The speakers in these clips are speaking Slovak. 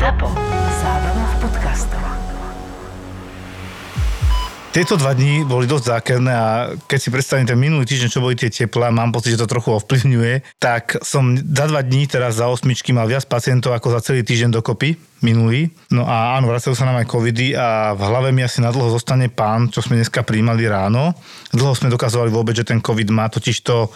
ZAPO. Zábrná v podcastov. Tieto dva dní boli dosť zákerné a keď si predstavím ten minulý týždeň, čo boli tie teplá, mám pocit, že to trochu ovplyvňuje, tak som za dva dní teraz za osmičky mal viac pacientov ako za celý týždeň dokopy minulý. No a áno, vracajú sa nám aj covidy a v hlave mi asi nadlho zostane pán, čo sme dneska príjmali ráno. Dlho sme dokazovali vôbec, že ten covid má totiž to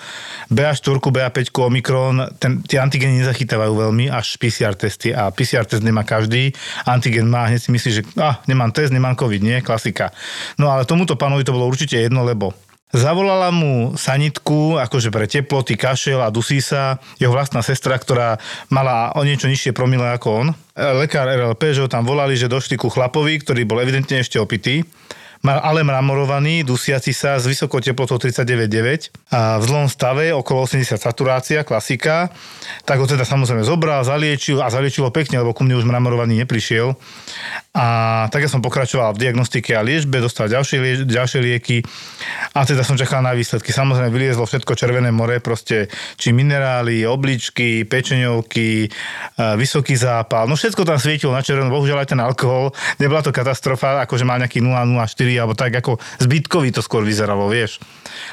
BA4, BA5, Omikron, ten, tie antigeny nezachytávajú veľmi, až PCR testy a PCR test nemá každý. Antigen má, hneď si myslí, že ah, nemám test, nemám covid, nie, klasika. No ale tomuto pánovi to bolo určite jedno, lebo Zavolala mu sanitku, akože pre teploty, kašel a dusí sa, jeho vlastná sestra, ktorá mala o niečo nižšie promile ako on. Lekár RLP, že ho tam volali, že došli ku chlapovi, ktorý bol evidentne ešte opitý ale mramorovaný, dusiaci sa s vysokou teplotou 39,9 a v zlom stave, okolo 80 saturácia, klasika. Tak ho teda samozrejme zobral, zaliečil a zaliečilo pekne, lebo ku mne už mramorovaný neprišiel. A tak ja som pokračoval v diagnostike a liečbe, dostal ďalšie, lie, ďalšie lieky a teda som čakal na výsledky. Samozrejme vyliezlo všetko červené more, proste či minerály, obličky, pečeňovky, vysoký zápal, no všetko tam svietilo na červeno, bohužiaľ aj ten alkohol, nebola to katastrofa, akože má nejaký 0,04 alebo tak ako zbytkový to skôr vyzeralo, vieš.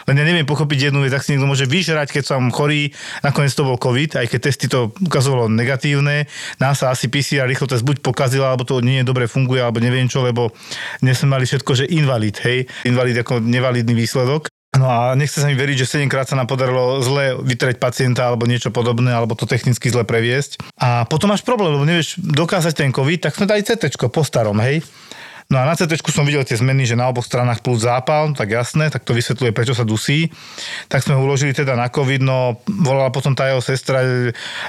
Len ja neviem pochopiť jednu vec, tak si niekto môže vyžerať, keď som chorý, nakoniec to bol COVID, aj keď testy to ukazovalo negatívne, nás sa asi PCR rýchlo test buď pokazila, alebo to nie je dobre funguje, alebo neviem čo, lebo dnes sme mali všetko, že invalid, hej, invalid ako nevalidný výsledok. No a nechce sa mi veriť, že 7 krát sa nám podarilo zle vytreť pacienta alebo niečo podobné, alebo to technicky zle previesť. A potom máš problém, lebo nevieš dokázať ten COVID, tak sme dali CT po starom, hej. No a na CT som videl tie zmeny, že na oboch stranách plus zápal, tak jasné, tak to vysvetľuje, prečo sa dusí. Tak sme uložili teda na COVID, no volala potom tá jeho sestra,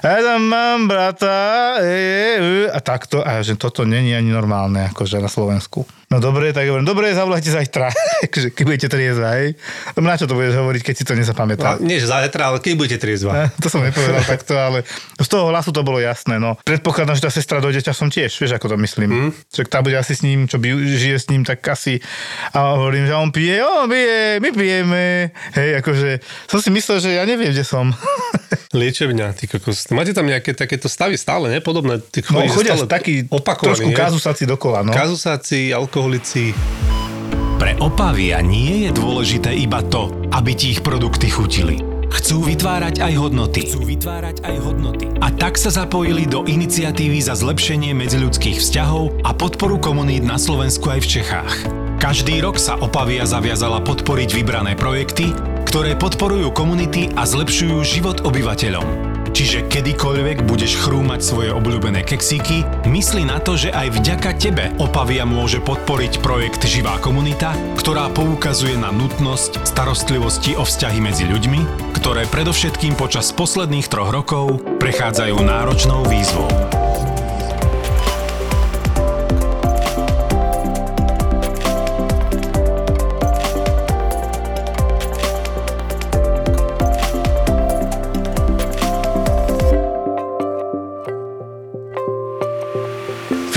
ja mám brata, e, e, e, a takto, a že toto není ani normálne, akože na Slovensku. No dobre, tak hovorím, dobre, zavolajte zajtra, keď budete triezva, hej. Na čo to budeš hovoriť, keď si to nezapamätá? No, nie, že zajtra, ale keď budete triezva. to som nepovedal takto, ale z toho hlasu to bolo jasné, no. Predpokladám, že tá sestra dojde časom tiež, vieš, ako to myslím. Mm. Čak tá bude asi s ním, čo by žije s ním, tak asi a hovorím, že on pije, on pije, my pijeme, hej, akože som si myslel, že ja neviem, kde som. Liečebňa, ty kokos. Máte tam nejaké takéto stavy stále, ne? Podobné. Ty no, chodia stále taký trošku kazusáci dokola, no. Kazusáci, alkoholici. Pre Opavia nie je dôležité iba to, aby ti ich produkty chutili. Chcú vytvárať aj hodnoty. Chcú vytvárať aj hodnoty. A tak sa zapojili do iniciatívy za zlepšenie medziľudských vzťahov a podporu komunít na Slovensku aj v Čechách. Každý rok sa Opavia zaviazala podporiť vybrané projekty, ktoré podporujú komunity a zlepšujú život obyvateľom. Čiže kedykoľvek budeš chrúmať svoje obľúbené keksíky, mysli na to, že aj vďaka tebe Opavia môže podporiť projekt Živá komunita, ktorá poukazuje na nutnosť starostlivosti o vzťahy medzi ľuďmi, ktoré predovšetkým počas posledných troch rokov prechádzajú náročnou výzvou.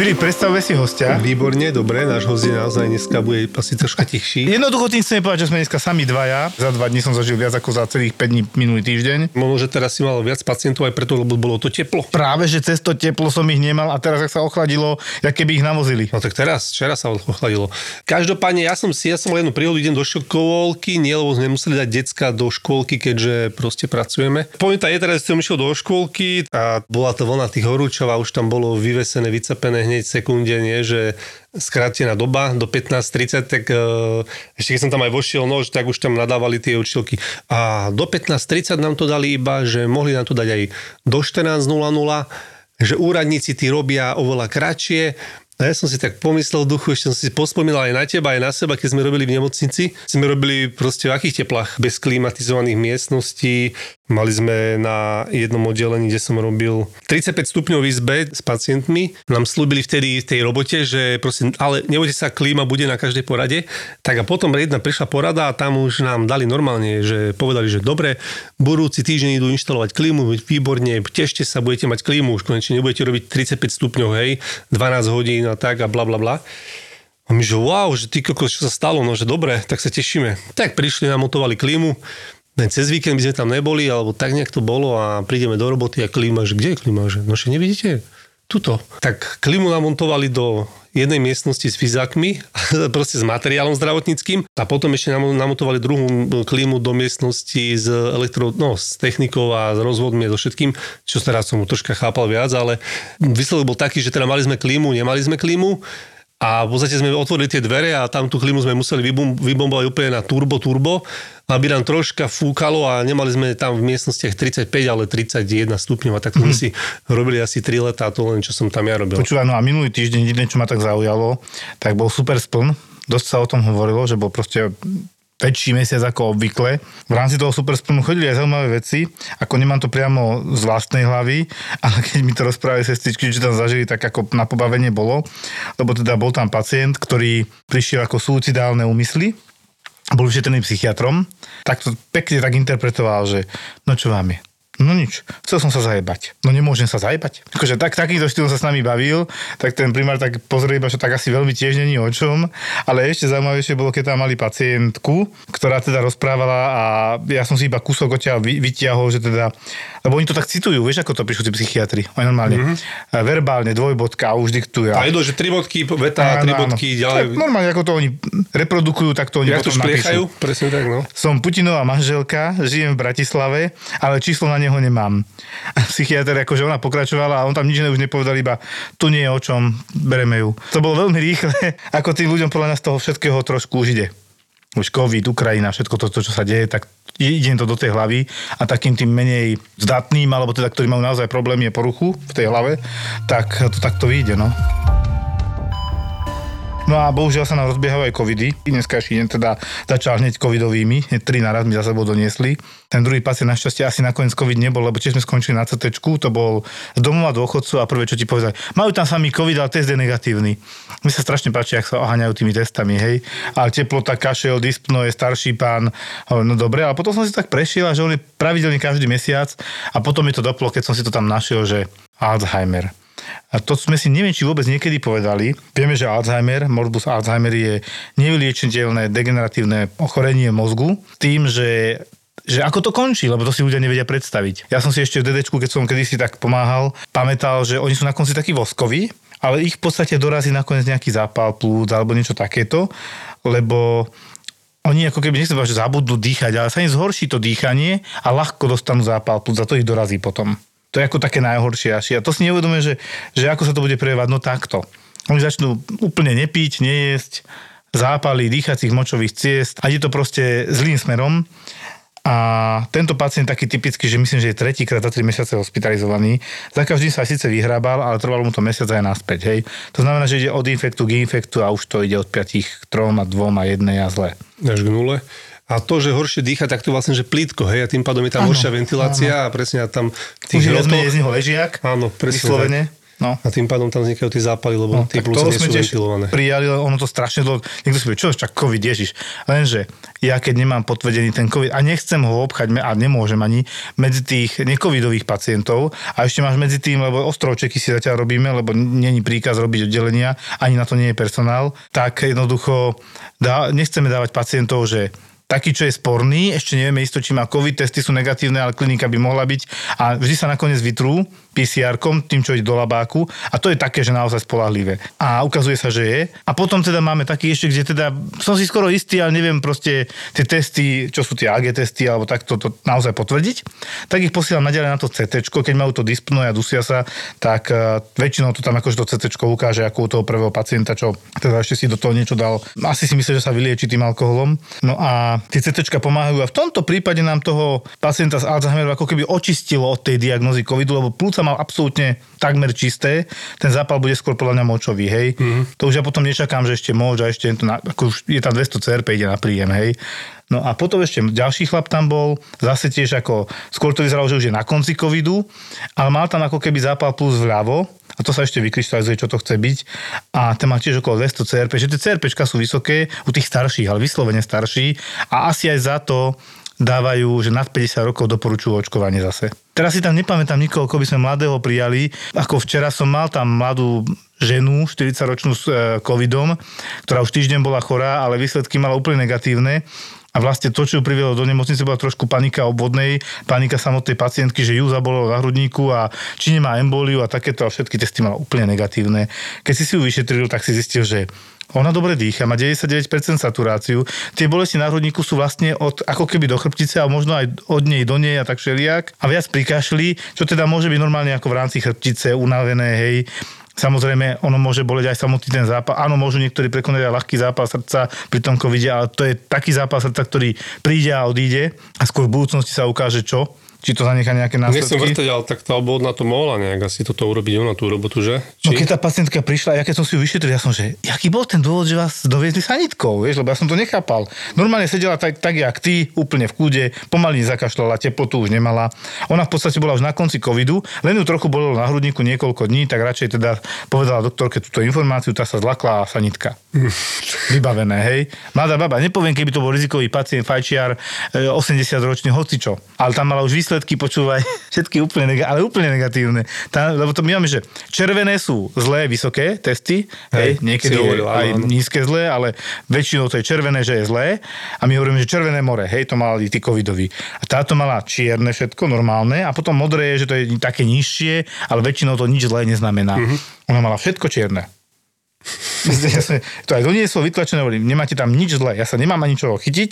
Filip, predstavuje si hostia. Výborne, dobre, náš host je naozaj dneska bude asi troška tichší. Jednoducho tým chceme povedať, že sme dneska sami dvaja. Za dva dní som zažil viac ako za celých 5 dní minulý týždeň. Možno, že teraz si mal viac pacientov aj preto, lebo bolo to teplo. Práve, že cez to teplo som ich nemal a teraz, ak sa ochladilo, jak keby ich navozili. No tak teraz, včera sa ochladilo. Každopádne, ja som si, ja som mal jednu príhodu, idem do školky, nie, lebo sme museli dať decka do školky, keďže proste pracujeme. Pointa je teraz, som išiel do školky a bola to vlna tých horúčov a už tam bolo vyvesené, vycapené hneď hneď sekunde, nie, že skrátená doba do 15.30, tak uh, ešte keď som tam aj vošiel nož, tak už tam nadávali tie učiteľky. A do 15.30 nám to dali iba, že mohli nám to dať aj do 14.00, že úradníci tí robia oveľa kratšie, a ja som si tak pomyslel v duchu, ešte som si pospomínal aj na teba, aj na seba, keď sme robili v nemocnici. Sme robili proste v akých teplách? Bez klimatizovaných miestností, Mali sme na jednom oddelení, kde som robil 35 stupňov izbe s pacientmi. Nám slúbili vtedy v tej robote, že prosím, ale nebojte sa, klíma bude na každej porade. Tak a potom jedna prišla porada a tam už nám dali normálne, že povedali, že dobre, budúci týždeň idú inštalovať klímu, výborne, tešte sa, budete mať klímu, už konečne nebudete robiť 35 stupňov, hej, 12 hodín a tak a bla bla bla. A my, že wow, že ty kokos, čo sa stalo, no že dobre, tak sa tešíme. Tak prišli, namontovali klímu, len cez víkend by sme tam neboli, alebo tak nejak to bolo a prídeme do roboty a klíma, že kde je klíma? Že, no že nevidíte? tuto. Tak klimu namontovali do jednej miestnosti s fyzákmi, proste s materiálom zdravotníckým a potom ešte nam- namontovali druhú klímu do miestnosti s, elektro, no, s technikou a s rozvodmi a so všetkým, čo teraz som troška chápal viac, ale výsledok bol taký, že teda mali sme klímu, nemali sme klímu a v podstate sme otvorili tie dvere a tam tú klímu sme museli vybom- vybombovať úplne na turbo, turbo, aby nám troška fúkalo a nemali sme tam v miestnostiach 35, ale 31 stupňov a tak sme si robili asi 3 letá, to len čo som tam ja robil. Počúvaj, no a minulý týždeň jediné, čo ma tak zaujalo, tak bol super spln. Dosť sa o tom hovorilo, že bol proste väčší mesiac ako obvykle. V rámci toho super splnu chodili aj zaujímavé veci, ako nemám to priamo z vlastnej hlavy, ale keď mi to rozprávali sestričky, že tam zažili, tak ako na pobavenie bolo, lebo teda bol tam pacient, ktorý prišiel ako suicidálne úmysly, bol vyšetrený psychiatrom, tak to pekne tak interpretoval, že no čo vám je, No nič, chcel som sa zajebať. No nemôžem sa zajebať. Akože tak, takýto štýl sa s nami bavil, tak ten primár tak pozrie iba, že tak asi veľmi tiež není o čom, ale ešte zaujímavejšie bolo, keď tam mali pacientku, ktorá teda rozprávala a ja som si iba kúsok vy, vytiahol, že teda, lebo oni to tak citujú, vieš, ako to píšu tí psychiatri. Oni normálne, mm-hmm. verbálne, dvojbodka už diktujú. A jedno, že tri bodky, veta, tri bodky, ďalej. Tak normálne, ako to oni reprodukujú, tak to oni to potom špliechajú? napíšu. Presne tak, no. Som Putinová manželka, žijem v Bratislave, ale číslo na neho nemám. A psychiatr, akože ona pokračovala a on tam nič iné už nepovedal, iba tu nie je o čom, bereme ju. To bolo veľmi rýchle, ako tým ľuďom podľa nás toho všetkého trošku už ide. Už COVID, Ukrajina, všetko to, to čo sa deje, tak ide to do tej hlavy a takým tým menej zdatným, alebo teda, ktorí majú naozaj problémy a poruchu v tej hlave, tak to takto vyjde, no. No a bohužiaľ sa nám rozbiehajú aj covidy. Dneska deň teda začal hneď covidovými, hneď tri naraz mi za sebou doniesli. Ten druhý pacient našťastie asi nakoniec covid nebol, lebo tiež sme skončili na CT, to bol domova dôchodcu a prvé, čo ti povedali, majú tam sami covid, ale test je negatívny. Mi sa strašne páči, ak sa oháňajú tými testami, hej. Ale teplota, kašel, dyspno, je starší pán, no dobre, ale potom som si tak prešiel, že on je pravidelne každý mesiac a potom mi to doplo, keď som si to tam našiel, že Alzheimer. A to sme si neviem, či vôbec niekedy povedali. Vieme, že Alzheimer, morbus Alzheimer je nevyliečiteľné degeneratívne ochorenie mozgu tým, že že ako to končí, lebo to si ľudia nevedia predstaviť. Ja som si ešte v DDčku, keď som kedysi tak pomáhal, pamätal, že oni sú na konci takí voskoví, ale ich v podstate dorazí nakoniec nejaký zápal plúc alebo niečo takéto, lebo oni ako keby, nechcem že zabudnú dýchať, ale sa im zhorší to dýchanie a ľahko dostanú zápal plúc a to ich dorazí potom. To je ako také najhoršie asi. A to si neuvedomuje, že, že ako sa to bude prejavať, no takto. Oni začnú úplne nepiť, nejesť, zápaly dýchacích močových ciest a ide to proste zlým smerom. A tento pacient taký typický, že myslím, že je tretíkrát za 3 mesiace hospitalizovaný. Za každým sa síce vyhrábal, ale trvalo mu to mesiac aj naspäť. Hej. To znamená, že ide od infektu k infektu a už to ide od 5 k 3 a 2 a 1 a zle. Až k nule. A to, že horšie dýcha, tak to vlastne, že plítko, hej, a tým pádom je tam Áno, horšia ventilácia a presne a tam tých Už je hrotov, z neho ležiak, Áno, presne vyslovene. No. a tým pádom tam vznikajú tie zápaly, lebo No, tie plúca nie sú ventilované. prijali, ono to strašne dlho, niekto si povie, čo čak COVID, ježiš. Lenže ja keď nemám potvrdený ten COVID a nechcem ho obchať a nemôžem ani medzi tých necovidových pacientov a ešte máš medzi tým, lebo ostrovčeky si zatiaľ robíme, lebo není príkaz robiť oddelenia, ani na to nie je personál, tak jednoducho dá, nechceme dávať pacientov, že taký, čo je sporný, ešte nevieme isto, či má COVID, testy sú negatívne, ale klinika by mohla byť. A vždy sa nakoniec vytrú PCR-kom, tým, čo ide do labáku a to je také, že naozaj spolahlivé. A ukazuje sa, že je. A potom teda máme taký ešte, kde teda som si skoro istý, ale neviem proste tie testy, čo sú tie AG testy, alebo takto to naozaj potvrdiť, tak ich posielam naďalej na to CT, keď majú to dyspno a dusia sa, tak uh, väčšinou to tam akože to CT ukáže ako u toho prvého pacienta, čo teda ešte si do toho niečo dal. Asi si myslí, že sa vylieči tým alkoholom. No a tie CT pomáhajú a v tomto prípade nám toho pacienta z Alzheimeru ako keby očistilo od tej diagnózy covidu, lebo plúca mal absolútne takmer čisté, ten zápal bude skôr podľa mňa močový, hej. Mm-hmm. To už ja potom nečakám, že ešte môže, a ešte to na, ako už je tam 200 CRP, ide na príjem, hej. No a potom ešte ďalší chlap tam bol, zase tiež ako, skôr to vyzeralo, že už je na konci covidu, ale mal tam ako keby zápal plus vľavo, a to sa ešte vykryštalizuje, čo to chce byť. A ten má tiež okolo 200 CRP, že tie CRP sú vysoké u tých starších, ale vyslovene starší a asi aj za to dávajú, že nad 50 rokov doporučujú očkovanie zase. Teraz si tam nepamätám nikoho, ako by sme mladého prijali. Ako včera som mal tam mladú ženu, 40-ročnú s e, covidom, ktorá už týždeň bola chorá, ale výsledky mala úplne negatívne. A vlastne to, čo ju privielo do nemocnice, bola trošku panika obvodnej, panika samotnej pacientky, že ju zabolelo na hrudníku a či nemá emboliu a takéto a všetky testy mala úplne negatívne. Keď si si ju vyšetril, tak si zistil, že ona dobre dýcha, má 99% saturáciu. Tie bolesti na hrudníku sú vlastne od, ako keby do chrbtice a možno aj od nej do nej a tak všelijak. A viac prikašli, čo teda môže byť normálne ako v rámci chrbtice, unavené, hej. Samozrejme, ono môže boleť aj samotný ten zápal. Áno, môžu niektorí prekonať aj ľahký zápal srdca pri tom covide, ale to je taký zápal srdca, ktorý príde a odíde a skôr v budúcnosti sa ukáže čo či to zanechá nejaké Nechcem následky. vrtať, ale tak tá obvodná to mohla nejak asi toto urobiť ona tú robotu, že? No Či? keď tá pacientka prišla, ja keď som si ju vyšetril, ja som, že jaký bol ten dôvod, že vás doviezli sanitkou, vieš, lebo ja som to nechápal. Normálne sedela tak, tak jak ty, úplne v kúde, pomaly zakašľala, teplotu už nemala. Ona v podstate bola už na konci covidu, len ju trochu bolelo na hrudníku niekoľko dní, tak radšej teda povedala doktorke túto informáciu, tá sa zlakla a sanitka. Vybavené, hej. Mladá baba, nepoviem, keby to bol rizikový pacient, fajčiar, e, 80-ročný, hocičo. Ale tam mala už výsledky, počúvaj, všetky úplne, nega- ale úplne negatívne. Tá, lebo to my máme, že červené sú zlé, vysoké testy, hej, Hej, niekedy hovoril, aj áno. nízke zlé, ale väčšinou to je červené, že je zlé. A my hovoríme, že červené more, hej, to mali tí covidoví. A táto mala čierne všetko, normálne, a potom modré je, že to je také nižšie, ale väčšinou to nič zlé neznamená. Mhm. Ona mala všetko čierne. Ja to aj doniesol vytlačené, hovorím, nemáte tam nič zlé, ja sa nemám ani čoho chytiť,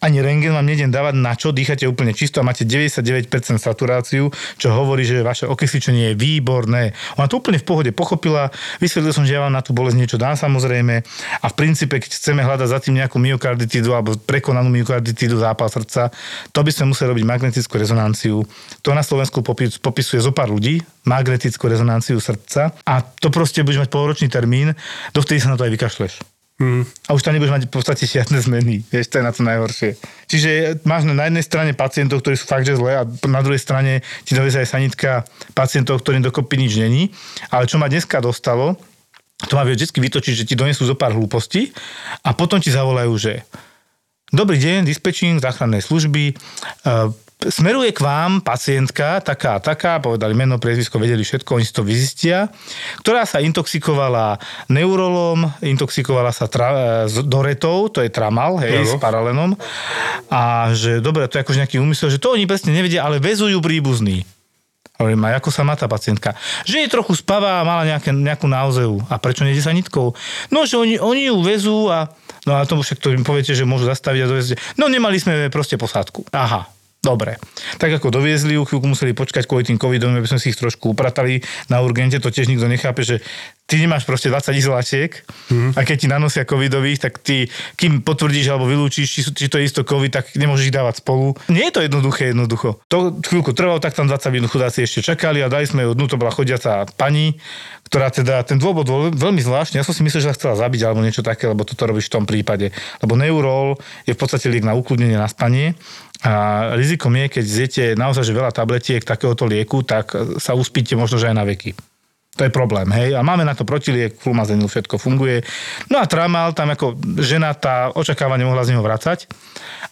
ani rengen vám nejdem dávať na čo, dýchate úplne čisto a máte 99% saturáciu, čo hovorí, že vaše okysličenie je výborné. Ona to úplne v pohode pochopila, vysvetlil som, že ja vám na tú bolesť niečo dám samozrejme. A v princípe, keď chceme hľadať za tým nejakú myokarditídu alebo prekonanú myokarditídu zápal srdca, to by sme museli robiť magnetickú rezonanciu. To na Slovensku popi- popisuje zo pár ľudí, magnetickú rezonanciu srdca. A to proste budeš mať polročný termín, dovtedy sa na to aj vykašleš. Mm. A už tam nebudeš mať v podstate žiadne zmeny. Vieš, to je na to najhoršie. Čiže máš na jednej strane pacientov, ktorí sú fakt, že zlé a na druhej strane ti dovezie aj sanitka pacientov, ktorým dokopy nič není. Ale čo ma dneska dostalo, to ma vie vždy vytočiť, že ti donesú zo pár hlúpostí a potom ti zavolajú, že Dobrý deň, dispečing záchrannej služby. Smeruje k vám pacientka, taká a taká, povedali meno, priezvisko, vedeli všetko, oni si to vyzistia, ktorá sa intoxikovala neurolom, intoxikovala sa tra- z doretou, to je tramal, hej, Áno. s paralenom. A že dobre, to je akože nejaký úmysel, že to oni presne nevedia, ale vezujú príbuzný. Hovorím, a ako sa má tá pacientka? Že je trochu spavá a mala nejaké, nejakú naozeu. A prečo nejde sa nitkou? No, že oni, oni ju vezú a... No a tomu však to im poviete, že môžu zastaviť a doviezť. No nemali sme proste posádku. Aha, Dobre. Tak ako doviezli ju, chvíľku museli počkať kvôli tým covidom, aby sme si ich trošku upratali na urgente, to tiež nikto nechápe, že ty nemáš proste 20 izolačiek mm. a keď ti nanosia covidových, tak ty, kým potvrdíš alebo vylúčiš, či, či to je isto covid, tak nemôžeš ich dávať spolu. Nie je to jednoduché, jednoducho. To chvíľku trvalo, tak tam 20 minút chudáci ešte čakali a dali sme ju dnu, to bola chodiaca pani, ktorá teda, ten dôvod bol veľmi zvláštny. Ja som si myslel, že sa chcela zabiť alebo niečo také, lebo toto robíš v tom prípade. Lebo neurol je v podstate liek na ukludnenie, na spanie. A rizikom je, keď zjete naozaj že veľa tabletiek takéhoto lieku, tak sa uspíte možno, že aj na veky. To je problém, hej. A máme na to protiliek, flumazenil, všetko funguje. No a tramal, tam ako žena tá očakáva nemohla z neho vracať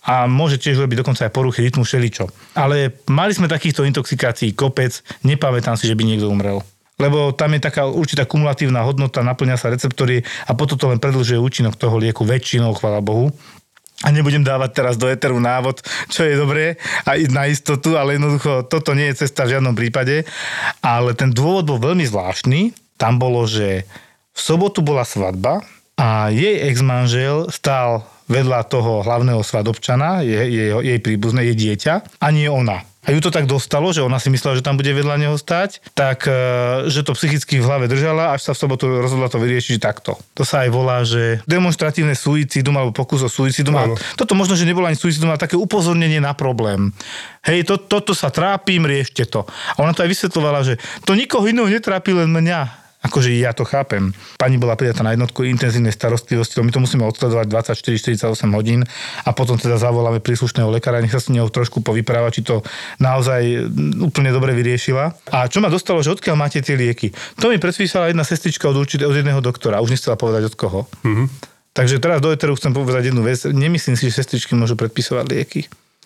a môže tiež robiť dokonca aj poruchy rytmu všeličo. Ale mali sme takýchto intoxikácií kopec, nepamätám si, že by niekto umrel. Lebo tam je taká určitá kumulatívna hodnota, naplňa sa receptory a potom to len predlžuje účinok toho lieku väčšinou, chvala Bohu. A nebudem dávať teraz do eteru návod, čo je dobré a na istotu, ale jednoducho toto nie je cesta v žiadnom prípade. Ale ten dôvod bol veľmi zvláštny. Tam bolo, že v sobotu bola svadba a jej ex-manžel stál vedľa toho hlavného svadobčana, je, je, jej príbuzné, je dieťa a nie ona. A ju to tak dostalo, že ona si myslela, že tam bude vedľa neho stať, tak e, že to psychicky v hlave držala, až sa v sobotu rozhodla to vyriešiť takto. To sa aj volá, že demonstratívne suicidum alebo pokus o suicidum. Áno. toto možno, že nebolo ani suicidum, ale také upozornenie na problém. Hej, to, toto sa trápim, riešte to. A ona to aj vysvetlovala, že to nikoho iného netrápi, len mňa. Akože ja to chápem. Pani bola prijatá na jednotku intenzívnej starostlivosti, my to musíme odsledovať 24-48 hodín a potom teda zavoláme príslušného lekára, nech sa s ňou trošku povypráva, či to naozaj mm, úplne dobre vyriešila. A čo ma dostalo, že odkiaľ máte tie lieky? To mi predpísala jedna sestrička od, určite, od jedného doktora, už nechcela povedať od koho. Mm-hmm. Takže teraz do eteru chcem povedať jednu vec. Nemyslím si, že sestričky môžu predpisovať lieky.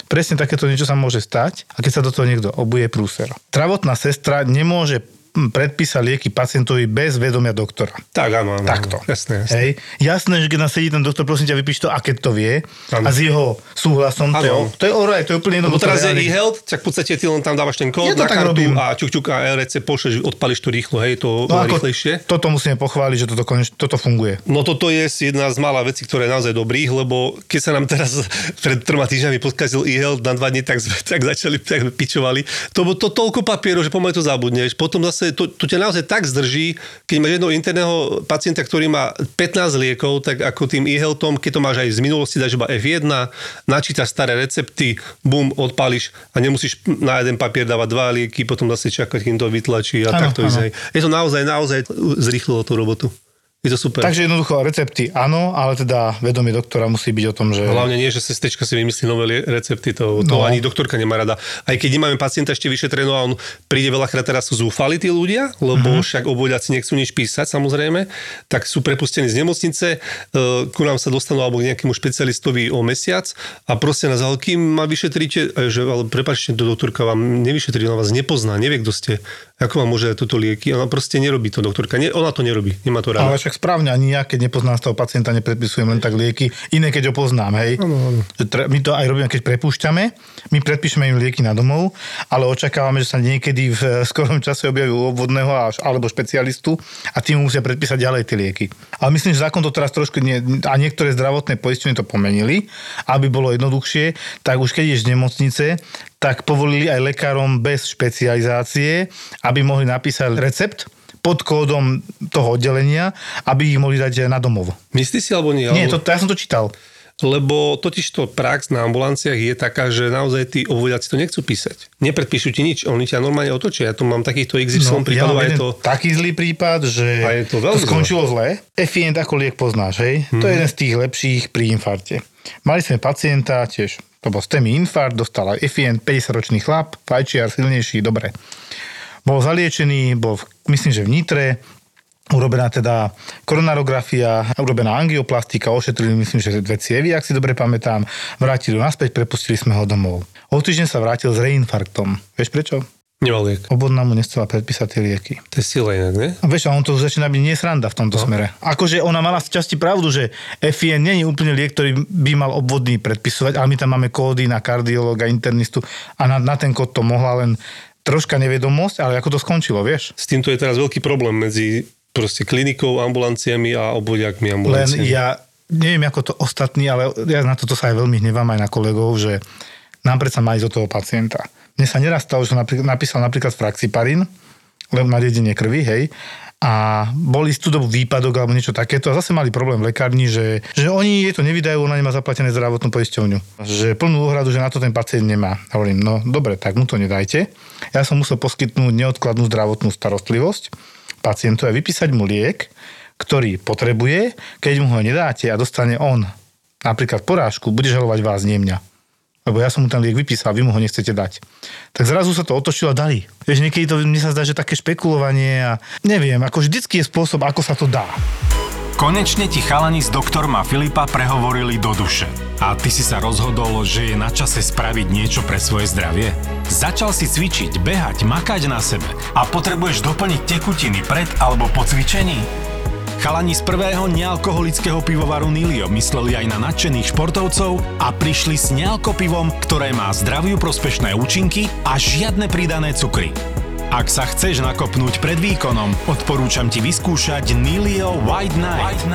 Presne takéto niečo sa môže stať a keď sa do toho niekto obuje prúser. Travotná sestra nemôže predpísať lieky pacientovi bez vedomia doktora. Tak, áno, áno. Takto. Jasné, jasné. Hej. Jasné, že keď nás sedí ten doktor, prosím ťa, vypíš to, a keď to vie, Áno. a s jeho súhlasom, to je, to je oraj, to je úplne Lebo jednoduché. teraz je e-health, tak v podstate ty len tam dávaš ten kód Ja na kartu robím. a čuk, čuk a recept pošleš, odpališ to rýchlo, hej, to No ako, rýchlejšie. toto musíme pochváliť, že toto, koneč, toto funguje. No toto je jedna z mála vecí, ktoré je naozaj dobrých, lebo keď sa nám teraz pred troma týždňami podkazil e-health na dva dní, tak, tak začali, tak pičovali. To to toľko papierov, že pomaly to zabudneš. Potom zase to, to ťa naozaj tak zdrží, keď máš jedného interného pacienta, ktorý má 15 liekov, tak ako tým e-healthom, keď to máš aj z minulosti, dáš iba F1, načítaš staré recepty, bum, odpališ a nemusíš na jeden papier dávať dva lieky, potom zase čakať, kým to vytlačí a Áno, tak to áno. ide. Je to naozaj, naozaj zrýchlilo tú robotu. Je to super. Takže jednoducho recepty áno, ale teda vedomie doktora musí byť o tom, že... Hlavne nie, že sestrička si vymyslí nové recepty, to, to No. ani doktorka nemá rada. Aj keď nemáme pacienta ešte vyšetrenú a on príde veľakrát teraz sú zúfali tí ľudia, lebo mm-hmm. však obvodiaci nechcú nič písať samozrejme, tak sú prepustení z nemocnice, e, ku nám sa dostanú alebo k nejakému špecialistovi o mesiac a proste nás, ale kým ma vyšetríte, e, že ale prepáčte, to doktorka vám nevyšetrí, ona vás nepozná, nevie, kto ste, ako vám môže túto lieky, ona proste nerobí to doktorka, nie, ona to nerobí, nemá to rada. Však správne, ani ja, keď nepoznám z toho pacienta, nepredpisujem len tak lieky. Iné, keď ho poznám, hej. My to aj robíme, keď prepúšťame, my predpíšeme im lieky na domov, ale očakávame, že sa niekedy v skorom čase objaví u obvodného alebo špecialistu a tým musia predpísať ďalej tie lieky. Ale myslím, že zákon to teraz trošku, nie, a niektoré zdravotné poistenie to pomenili, aby bolo jednoduchšie, tak už keď ideš z nemocnice, tak povolili aj lekárom bez špecializácie, aby mohli napísať recept, pod kódom toho oddelenia, aby ich mohli dať na domov. Myslíš si alebo nie? Nie, to, ja som to čítal. Lebo totiž to prax na ambulanciách je taká, že naozaj tí obvodiaci to nechcú písať. Nepredpíšu ti nič, oni ťa normálne otočia. Ja tu mám takýchto XY no, ja prípadov, mám a je to... taký zlý prípad, že A je to veľmi to skončilo zle. Efient ako liek poznáš, hej? To je jeden z tých lepších pri infarte. Mali sme pacienta, tiež to bol STEMI infarkt, dostal aj Efient, 50-ročný chlap, fajčiar, silnejší, dobre. Bol zaliečený, bol, v, myslím, že v Nitre, urobená teda koronarografia, urobená angioplastika, ošetrili myslím, že dve cievy, ak si dobre pamätám, vrátili ho naspäť, prepustili sme ho domov. O týždeň sa vrátil s reinfarktom. Vieš prečo? Nemal liek. Obodná mu nechcela predpísať tie lieky. To je sila inak, ne? A vieš, on to začína byť nesranda v tomto no. smere. Akože ona mala z časti pravdu, že FIN nie je úplne liek, ktorý by mal obvodný predpisovať, ale my tam máme kódy na kardiológa, internistu a na, na ten kód to mohla len troška nevedomosť, ale ako to skončilo, vieš? S týmto je teraz veľký problém medzi proste klinikou, ambulanciami a obvodiakmi Len ambulanciami. ja neviem, ako to ostatní, ale ja na toto sa aj veľmi hnevám aj na kolegov, že nám predsa má ísť do toho pacienta. Mne sa neraz stalo, že napríklad, napísal napríklad Fraxiparin, lebo na riedenie krvi, hej, a boli istú dobu výpadok alebo niečo takéto a zase mali problém v lekárni, že, že oni jej to nevydajú, ona nemá zaplatené zdravotnú poisťovňu. Že plnú úhradu, že na to ten pacient nemá. Hovorím, no dobre, tak mu to nedajte. Ja som musel poskytnúť neodkladnú zdravotnú starostlivosť pacientovi a vypísať mu liek, ktorý potrebuje, keď mu ho nedáte a dostane on napríklad porážku, bude žalovať vás, nie mňa. Lebo ja som mu ten liek vypísal, vy mu ho nechcete dať. Tak zrazu sa to otočilo a dali. Vieš, niekedy to mne sa zdá, že také špekulovanie a neviem, ako vždycky je spôsob, ako sa to dá. Konečne ti chalani s doktorma Filipa prehovorili do duše. A ty si sa rozhodol, že je na čase spraviť niečo pre svoje zdravie? Začal si cvičiť, behať, makať na sebe a potrebuješ doplniť tekutiny pred alebo po cvičení? Chalani z prvého nealkoholického pivovaru Nilio mysleli aj na nadšených športovcov a prišli s nealkopivom, ktoré má zdraviu prospešné účinky a žiadne pridané cukry. Ak sa chceš nakopnúť pred výkonom, odporúčam ti vyskúšať Nilio White Night,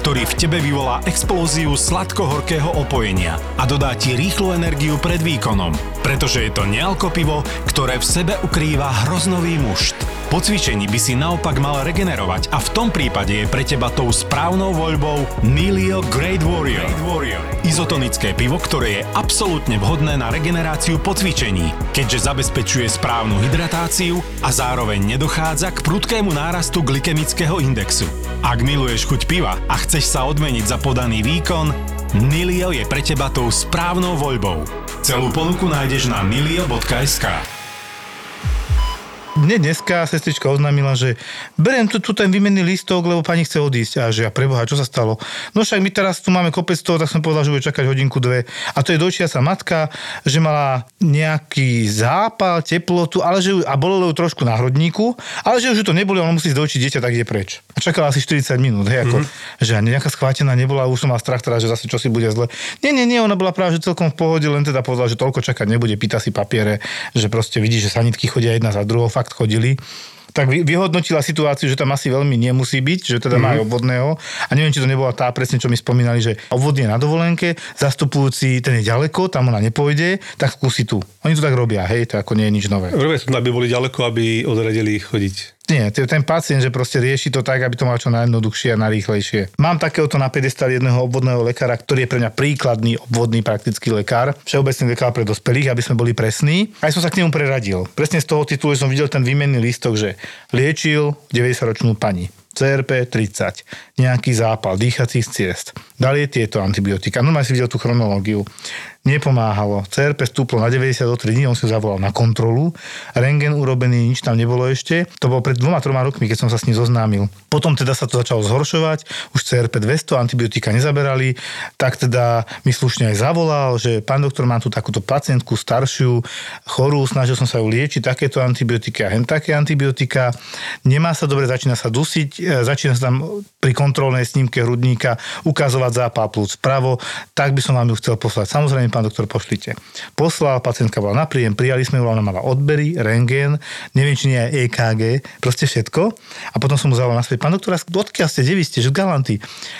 ktorý v tebe vyvolá explóziu sladko-horkého opojenia a dodá ti rýchlu energiu pred výkonom, pretože je to nealkopivo, ktoré v sebe ukrýva hroznový mušt. Po cvičení by si naopak mal regenerovať a v tom prípade je pre teba tou správnou voľbou Nilio Great Warrior. Great Warrior. Izotonické pivo, ktoré je absolútne vhodné na regeneráciu po cvičení, keďže zabezpečuje správnu hydratáciu a zároveň nedochádza k prudkému nárastu glykemického indexu. Ak miluješ chuť piva a chceš sa odmeniť za podaný výkon, Nilio je pre teba tou správnou voľbou. Celú ponuku nájdeš na nilio.sk. mne dneska sestrička oznámila, že beriem tu, tu ten výmenný listok, lebo pani chce odísť. A že ja preboha, čo sa stalo? No však my teraz tu máme kopec toho, tak som povedal, že bude čakať hodinku, dve. A to je dojčia sa matka, že mala nejaký zápal, teplotu, ale že ju, a bolelo ju trošku na hrodníku, ale že už to neboli, ona musí zdojčiť dieťa, tak ide preč. A čakala asi 40 minút, hej, ako, mm-hmm. že nejaká schvátená nebola, už som mal strach teraz, že zase čo si bude zle. Nie, nie, nie, ona bola práve že celkom v pohode, len teda povedala, že toľko čakať nebude, pýta si papiere, že proste vidí, že sanitky chodia jedna za druhou, fakt chodili tak vy- vyhodnotila situáciu, že tam asi veľmi nemusí byť, že teda má aj obvodného. A neviem, či to nebola tá presne, čo mi spomínali, že obvodný je na dovolenke, zastupujúci ten je ďaleko, tam ona nepôjde, tak skúsi tu. Oni to tak robia, hej, to ako nie je nič nové. Prvé sú, aby boli ďaleko, aby odradili chodiť. Nie, ten pacient, že proste rieši to tak, aby to mal čo najjednoduchšie a najrýchlejšie. Mám takéhoto na pedestal jedného obvodného lekára, ktorý je pre mňa príkladný obvodný praktický lekár, všeobecný lekár pre dospelých, aby sme boli presní. Aj som sa k nemu preradil. Presne z toho titulu som videl ten výmenný lístok, že liečil 90-ročnú pani. CRP 30, nejaký zápal dýchacích ciest. Dali tieto antibiotika. Normálne si videl tú chronológiu. Nepomáhalo. CRP stúplo na 93 dní, on si zavolal na kontrolu. Rengen urobený, nič tam nebolo ešte. To bolo pred dvoma, troma rokmi, keď som sa s ním zoznámil. Potom teda sa to začalo zhoršovať, už CRP 200, antibiotika nezaberali, tak teda mi slušne aj zavolal, že pán doktor, mám tu takúto pacientku staršiu, chorú, snažil som sa ju liečiť, takéto antibiotika, hen také antibiotika, nemá sa dobre, začína sa dusiť, e, začína sa tam pri kontrolnej snímke hrudníka ukazovať zápal plúc pravo, tak by som vám ju chcel poslať. Samozrejme, pán doktor, pošlite. Poslal, pacientka bola na príjem, prijali sme ju, ona mala odbery, rengen, neviem, či nie aj EKG, proste všetko. A potom som mu zavolal naspäť, pán doktor, odkiaľ ste, kde ste, že z Galanty.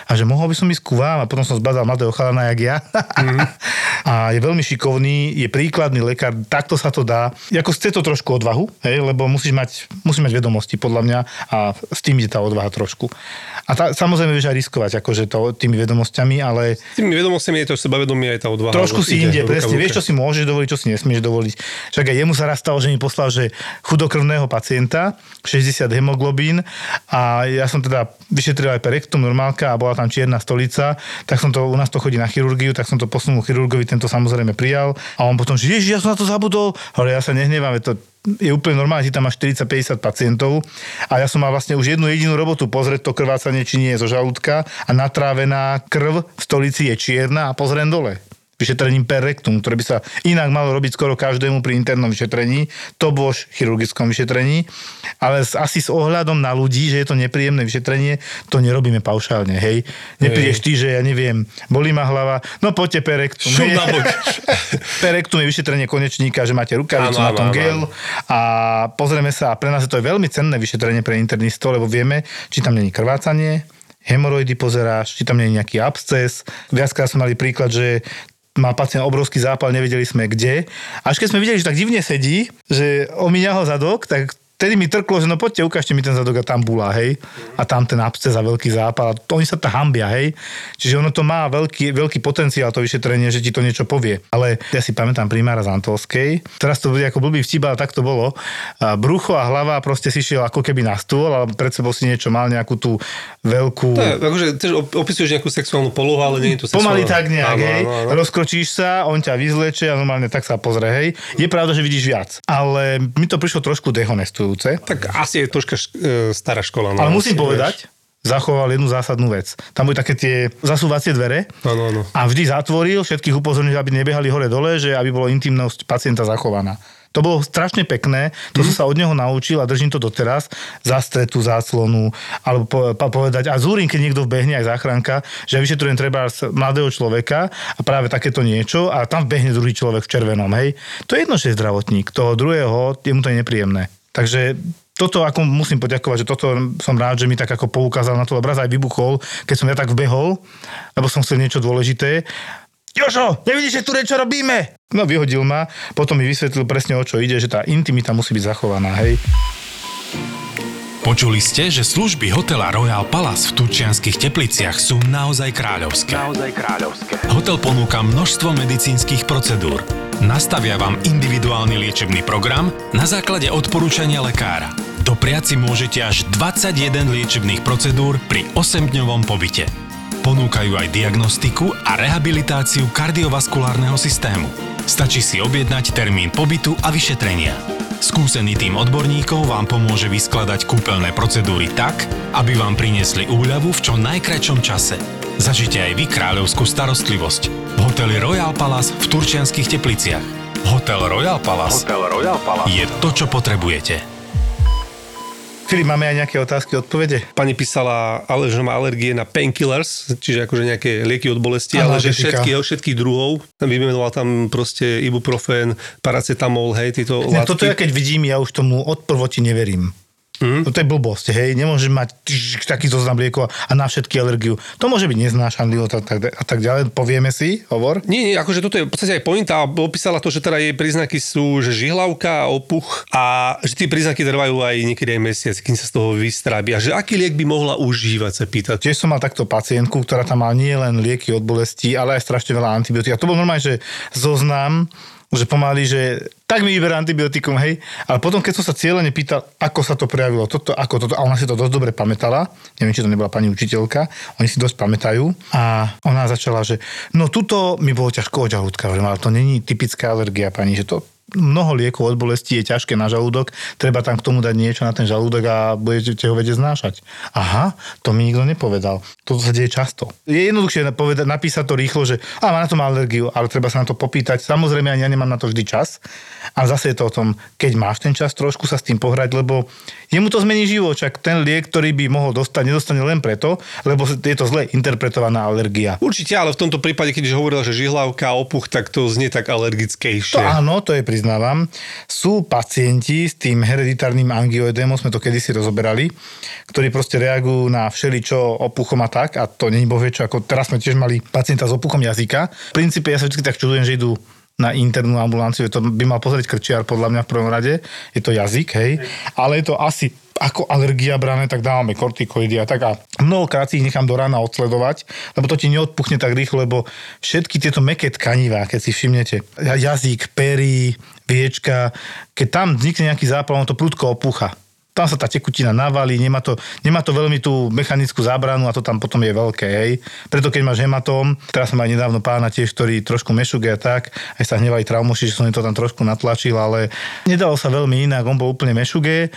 A že mohol by som ísť ku vám, a potom som zbadal mladého chalana, jak ja. Mhm. a je veľmi šikovný, je príkladný lekár, takto sa to dá. Jako chce to trošku odvahu, hej, lebo musíš mať, musíš mať vedomosti, podľa mňa, a s tým ide tá odvaha trošku. A tá, samozrejme vieš aj riskovať, akože to, tými vedomosťami, ale S tými vedomostiami je to sebavedomie aj tá odvaha. Trošku lebo si ide inde, ruka presne. Vieš, čo si môžeš dovoliť, čo si nesmieš dovoliť. Však aj jemu sa raz stalo, že mi poslal, že chudokrvného pacienta, 60 hemoglobín a ja som teda vyšetril aj perektum normálka a bola tam čierna stolica, tak som to, u nás to chodí na chirurgiu, tak som to posunul chirurgovi, tento samozrejme prijal a on potom, že ježiš, ja som na to zabudol, ale ja sa nehnevám, veď to je úplne normálne, že tam máš 40-50 pacientov a ja som mal vlastne už jednu jedinú robotu, pozrieť to krvácanie, či nie je zo žalúdka a natrávená krv v stolici je čierna a pozriem dole vyšetrením per rectum, ktoré by sa inak malo robiť skoro každému pri internom vyšetrení, to bož chirurgickom vyšetrení, ale asi s ohľadom na ľudí, že je to nepríjemné vyšetrenie, to nerobíme paušálne, hej. Neprídeš ty, že ja neviem, bolí ma hlava, no poďte per rectum. Na bok. per rectum je vyšetrenie konečníka, že máte rukavicu, na tom gel a pozrieme sa, a pre nás je to veľmi cenné vyšetrenie pre internistov, lebo vieme, či tam není krvácanie, hemoroidy pozeráš, či tam nie je nejaký absces. Viackrát sme mali príklad, že má pacient obrovský zápal, nevedeli sme kde. Až keď sme videli, že tak divne sedí, že omíňa ho zadok, tak vtedy mi trklo, že no poďte, ukážte mi ten zadok a tam bula, hej. A tam ten absces a veľký zápal. A to oni sa to hambia, hej. Čiže ono to má veľký, veľký potenciál, to vyšetrenie, že ti to niečo povie. Ale ja si pamätám primára z Antolskej. Teraz to bude ako blbý vtip, ale tak to bolo. A brucho a hlava proste si šiel ako keby na stôl, ale pred sebou si niečo mal, nejakú tú veľkú... To je, akože tiež op- opisuješ nejakú sexuálnu polohu, ale nie je to sexuálna. Pomaly tak nejak, Áno, hej. áno, áno. Rozkročíš sa, on ťa vyzleče a normálne tak sa pozrie, hej. Je pravda, že vidíš viac. Ale mi to prišlo trošku dehonestujúce. Tak asi je troška š- e, stará škola. No, Ale musím asi, povedať, zachoval jednu zásadnú vec. Tam boli také tie zasúvacie dvere vieš. Áno, áno. a vždy zatvoril, všetkých upozornil, aby nebehali hore-dole, že aby bolo intimnosť pacienta zachovaná. To bolo strašne pekné, to som sa od neho naučil a držím to doteraz, zastretú záclonu, alebo po, po, povedať, a zúrim, keď niekto vbehne, aj záchranka, že ja vyšetrujem treba mladého človeka a práve takéto niečo a tam vbehne druhý človek v červenom, hej. To je jedno, že je zdravotník, toho druhého, je mu to je nepríjemné. Takže toto ako musím poďakovať, že toto som rád, že mi tak ako poukázal na to, lebo raz aj vybuchol, keď som ja tak vbehol, lebo som chcel niečo dôležité. Jošo, nevidíš, že tu niečo robíme? No vyhodil ma, potom mi vysvetlil presne o čo ide, že tá intimita musí byť zachovaná, hej. Počuli ste, že služby hotela Royal Palace v Turčianskych tepliciach sú naozaj kráľovské. Naozaj kráľovské. Hotel ponúka množstvo medicínskych procedúr. Nastavia vám individuálny liečebný program na základe odporúčania lekára. Dopriať si môžete až 21 liečebných procedúr pri 8-dňovom pobyte. Ponúkajú aj diagnostiku a rehabilitáciu kardiovaskulárneho systému. Stačí si objednať termín pobytu a vyšetrenia. Skúsený tým odborníkov vám pomôže vyskladať kúpeľné procedúry tak, aby vám priniesli úľavu v čo najkračom čase. Zažite aj vy kráľovskú starostlivosť v hoteli Royal Palace v Turčianských tepliciach. Hotel Royal Palace, Hotel Royal Palace je to, čo potrebujete. Filip, máme aj nejaké otázky, odpovede? Pani písala, ale že má alergie na painkillers, čiže akože nejaké lieky od bolesti, ale že všetky, všetkých druhov. Vymenoval tam proste ibuprofen, paracetamol, hej, tieto Ne, látky. toto ja keď vidím, ja už tomu od prvoti neverím. Mm. Toto je blbosť, hej, nemôžeš mať tš, taký zoznam liekov a na všetky alergiu. To môže byť neznášanlivo a tak, a tak ďalej, povieme si, hovor. Nie, nie, akože toto je v podstate aj pointa. Opísala to, že teda jej príznaky sú, že žihlavka, opuch a že tie príznaky trvajú aj niekedy aj mesiac, kým sa z toho vystrábia. Že aký liek by mohla užívať, sa pýta. Tiež som mal takto pacientku, ktorá tam mal nie len lieky od bolesti, ale aj strašne veľa antibiotík. A to bol normálne, že zoznam, že pomaly, že tak mi vyberá antibiotikum, hej. Ale potom, keď som sa cieľene pýtal, ako sa to prejavilo, toto, ako toto, a ona si to dosť dobre pamätala, neviem, či to nebola pani učiteľka, oni si dosť pamätajú. A ona začala, že no tuto mi bolo ťažko od ale to není typická alergia, pani, že to mnoho liekov od bolesti je ťažké na žalúdok, treba tam k tomu dať niečo na ten žalúdok a budete ho vedieť znášať. Aha, to mi nikto nepovedal. Toto sa deje často. Je jednoduchšie povedať, napísať to rýchlo, že a má na to alergiu, ale treba sa na to popýtať. Samozrejme, ja nemám na to vždy čas. A zase je to o tom, keď máš ten čas, trošku sa s tým pohrať, lebo jemu to zmení život, čak ten liek, ktorý by mohol dostať, nedostane len preto, lebo je to zle interpretovaná alergia. Určite, ale v tomto prípade, keď hovorila, že žihlavka, opuch, tak to znie tak alergickejšie. To áno, to je priznávam. Sú pacienti s tým hereditárnym angioedémom, sme to kedysi rozoberali, ktorí proste reagujú na všeličo opuchom a tak, a to není bohvie čo, ako teraz sme tiež mali pacienta s opuchom jazyka. V princípe ja sa vždy tak čudujem, že idú na internú ambulanciu, to by mal pozrieť krčiar podľa mňa v prvom rade, je to jazyk, hej, ale je to asi ako alergia brané, tak dávame kortikoidy a tak a mnohokrát si ich nechám do rána odsledovať, lebo to ti neodpuchne tak rýchlo, lebo všetky tieto meké tkanivá, keď si všimnete, jazyk, pery, viečka, keď tam vznikne nejaký zápal, on to prudko opúcha. Tam sa tá tekutina navalí, nemá to, nemá to veľmi tú mechanickú zábranu a to tam potom je veľké, hej. Preto keď máš hematóm, teraz som aj nedávno pána tiež, ktorý trošku mešuge a tak, aj sa hnevali traumoši, že som im to tam trošku natlačil, ale nedalo sa veľmi inak, on bol úplne mešuge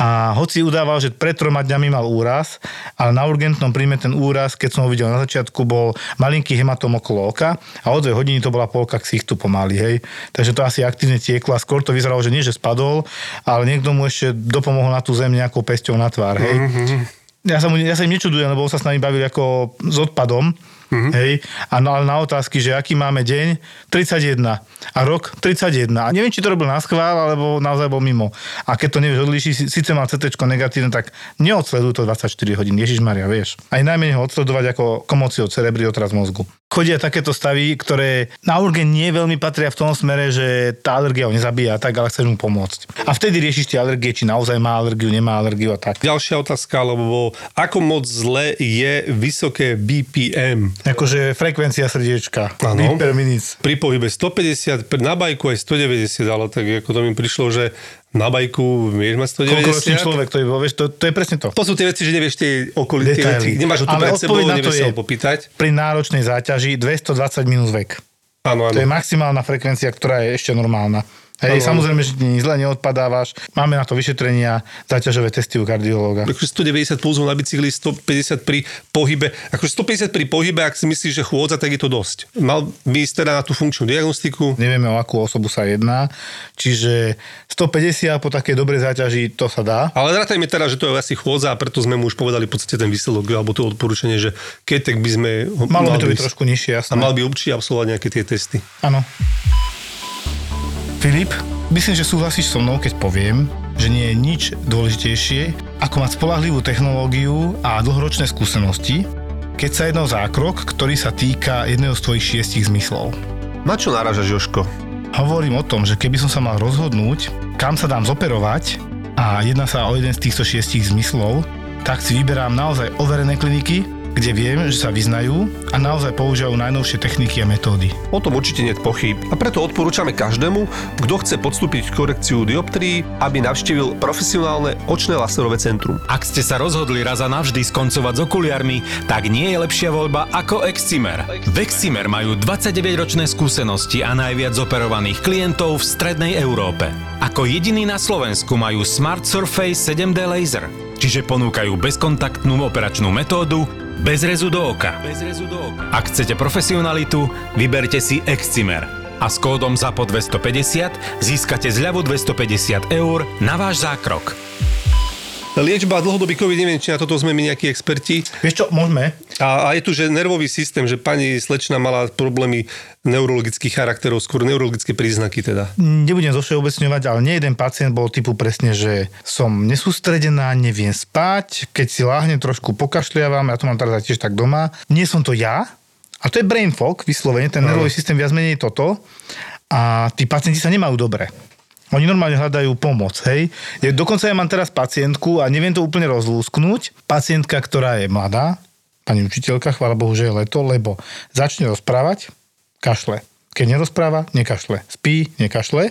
a hoci udával, že pred troma dňami mal úraz, ale na urgentnom príjme ten úraz, keď som ho videl na začiatku, bol malinký hematóm okolo oka a o dve hodiny to bola polka ksichtu pomaly, hej. Takže to asi aktívne tieklo a skôr to vyzeralo, že nie, že spadol, ale niekto mu ešte dopomohol na tú zem nejakou pesťou na tvár, hej. Mm-hmm. Ja sa, mu, ja sa im nečudujem, lebo sa s nami bavil ako s odpadom, mm-hmm. hej, a ale na otázky, že aký máme deň, 31 a rok 31. A neviem, či to robil na schvál, alebo naozaj bol mimo. A keď to nevieš odlíšiť, sí- síce mal CT negatívne, tak neodsleduj to 24 hodín. Ježiš Maria, vieš. Aj najmenej ho odsledovať ako komóciu cerebri otraz mozgu. Chodia takéto stavy, ktoré na urgen nie veľmi patria v tom smere, že tá alergia ho nezabíja tak, ale chceš mu pomôcť. A vtedy riešiš tie alergie, či naozaj má alergiu, nemá alergiu a tak. Ďalšia otázka, lebo ako moc zle je vysoké BPM? Akože frekvencia srdiečka. Minutes. Pri pohybe 150, pri- na bajku aj 190, ale tak ako to mi prišlo, že na bajku vieš mať Koľkoročný 190. človek, to je, vieš, to, to je presne to. To sú tie veci, že nevieš tie okolité veci, nemáš ho tu pred sebou, nevieš sa ho popýtať. Pri náročnej záťaži 220 minus vek. Áno, To je áno. maximálna frekvencia, ktorá je ešte normálna. Hej, áno. samozrejme, že ti zle neodpadávaš. Máme na to vyšetrenia, záťažové testy u kardiológa. Akože 190 pulzov na bicykli, 150 pri pohybe. Akože 150 pri pohybe, ak si myslíš, že chôdza, tak je to dosť. Mal by ísť teda na tú funkčnú diagnostiku. Nevieme, o akú osobu sa jedná. Čiže 150 po takej dobrej záťaži, to sa dá. Ale rátajme teda, že to je asi chôdza a preto sme mu už povedali v podstate ten výsledok alebo to odporúčanie, že keď tak by sme... ho- Malo by to byť trošku nižšie, A jasné. mal by určite absolvovať nejaké tie testy. Áno. Filip, myslím, že súhlasíš so mnou, keď poviem, že nie je nič dôležitejšie, ako mať spolahlivú technológiu a dlhoročné skúsenosti, keď sa jednou zákrok, ktorý sa týka jedného z tvojich šiestich zmyslov. Na čo náražaš, Joško? Hovorím o tom, že keby som sa mal rozhodnúť, kam sa dám zoperovať a jedná sa o jeden z týchto šiestich zmyslov, tak si vyberám naozaj overené kliniky, kde viem, že sa vyznajú a naozaj používajú najnovšie techniky a metódy. O tom určite nie je pochyb. A preto odporúčame každému, kto chce podstúpiť korekciu dioptrií, aby navštívil profesionálne očné laserové centrum. Ak ste sa rozhodli raz a navždy skoncovať s okuliarmi, tak nie je lepšia voľba ako Excimer. V Excimer majú 29-ročné skúsenosti a najviac operovaných klientov v strednej Európe. Ako jediný na Slovensku majú Smart Surface 7D laser, čiže ponúkajú bezkontaktnú operačnú metódu bez rezu do oka. Bez rezu do oka. Ak chcete profesionalitu, vyberte si Excimer a s kódom ZAPO 250 získate zľavu 250 eur na váš zákrok. Liečba dlhodobý COVID, neviem, či na toto sme my nejakí experti. Vieš čo, môžeme? A, a je tu, že nervový systém, že pani slečna mala problémy neurologických charakterov, skôr neurologické príznaky teda. Nebudem zo všeobecňovať, ale nie jeden pacient bol typu presne, že som nesústredená, neviem spať, keď si láhnem trošku pokašliavam, ja to mám teraz tiež tak doma. Nie som to ja, a to je brain fog, vyslovene, ten nervový systém viac menej toto. A tí pacienti sa nemajú dobre. Oni normálne hľadajú pomoc, hej. Je- Dokonca ja mám teraz pacientku a neviem to úplne rozlúsknuť. Pacientka, ktorá je mladá, pani učiteľka, chvála Bohu, že je leto, lebo začne rozprávať, kašle. Keď nerozpráva, nekašle. Spí, nekašle.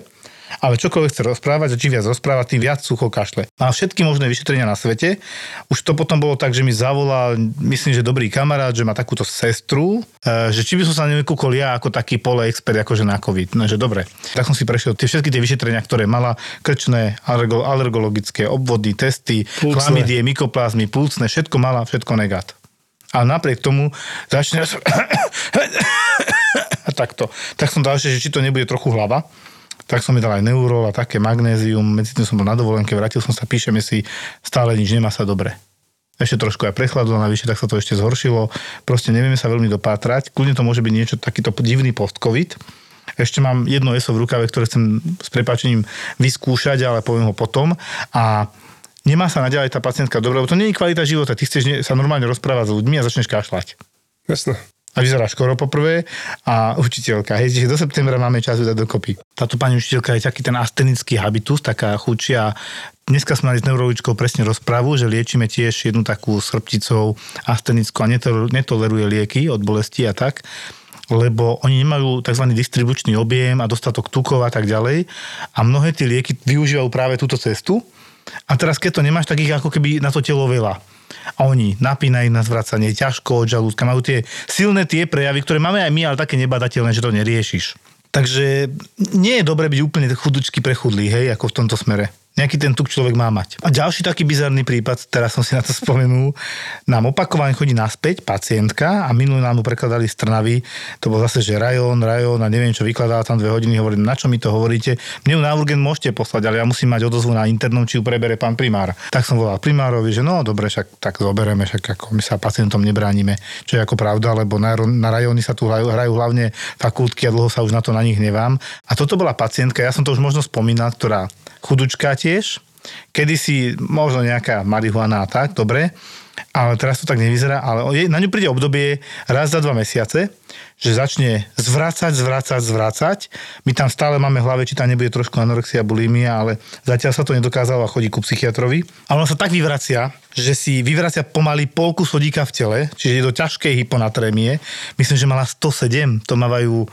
Ale čokoľvek chce rozprávať, čím viac rozpráva, tým viac sucho kašle. Má všetky možné vyšetrenia na svete. Už to potom bolo tak, že mi zavolal, myslím, že dobrý kamarát, že má takúto sestru, e, že či by som sa nevykúkol ja ako taký pole expert akože na COVID. No, že dobre. Tak som si prešiel tie všetky tie vyšetrenia, ktoré mala, krčné, alergo, alergologické, obvody, testy, Plúcne. chlamydie, mykoplazmy, plúcne, všetko mala, všetko negát. A napriek tomu začne takto. Tak som dal, že či to nebude trochu hlava. Tak som mi dal aj neurol a také magnézium. Medzi tým som bol na dovolenke, vrátil som sa, píšeme si, stále nič, nemá sa dobre. Ešte trošku aj prechladlo navyše, tak sa to ešte zhoršilo. Proste nevieme sa veľmi dopátrať. Kľudne to môže byť niečo takýto divný post-covid. Ešte mám jedno ESO v rukave, ktoré chcem s prepáčením vyskúšať, ale poviem ho potom. A nemá sa naďalej tá pacientka dobre, lebo to nie je kvalita života. Ty chceš sa normálne rozprávať s ľuďmi a začneš kašľať. Jasné. A vyzerá škoro poprvé a učiteľka. Hej, čiže do septembra máme čas dať dokopy. Táto pani učiteľka je taký ten astenický habitus, taká chučia. Dneska sme mali s neurologičkou presne rozpravu, že liečíme tiež jednu takú s chrbticou astenickú a netol- netoleruje lieky od bolesti a tak lebo oni nemajú tzv. distribučný objem a dostatok tukov a tak ďalej. A mnohé tie lieky využívajú práve túto cestu. A teraz, keď to nemáš, tak ich ako keby na to telo veľa. A oni napínajú na zvracanie, ťažko od žalúdka, majú tie silné tie prejavy, ktoré máme aj my, ale také nebadateľné, že to neriešiš. Takže nie je dobre byť úplne chudučky prechudlý, hej, ako v tomto smere. Nejaký ten tuk človek má mať. A ďalší taký bizarný prípad, teraz som si na to spomenul, nám opakovane chodí naspäť pacientka a minulý nám mu prekladali z Trnavy, to bol zase, že rajón, rajón a neviem čo, vykladala tam dve hodiny, hovorím, na čo mi to hovoríte, mne ju na urgent môžete poslať, ale ja musím mať odozvu na internom, či ju prebere pán primár. Tak som volal primárovi, že no dobre, však tak zobereme, však ako my sa pacientom nebránime, čo je ako pravda, lebo na, na rajóny sa tu hrajú, hrajú hlavne fakultky a dlho sa už na to na nich nevám. A toto bola pacientka, ja som to už možno spomínal, ktorá chudučka tiež, kedysi možno nejaká marihuana a tak, dobre, ale teraz to tak nevyzerá, ale na ňu príde obdobie raz za dva mesiace, že začne zvracať, zvracať, zvracať. My tam stále máme v hlave, či tam nebude trošku anorexia, bulimia, ale zatiaľ sa to nedokázalo a chodí ku psychiatrovi. A ona sa tak vyvracia, že si vyvracia pomaly polku sodíka v tele, čiže je do ťažkej hyponatrémie. Myslím, že mala 107, to mávajú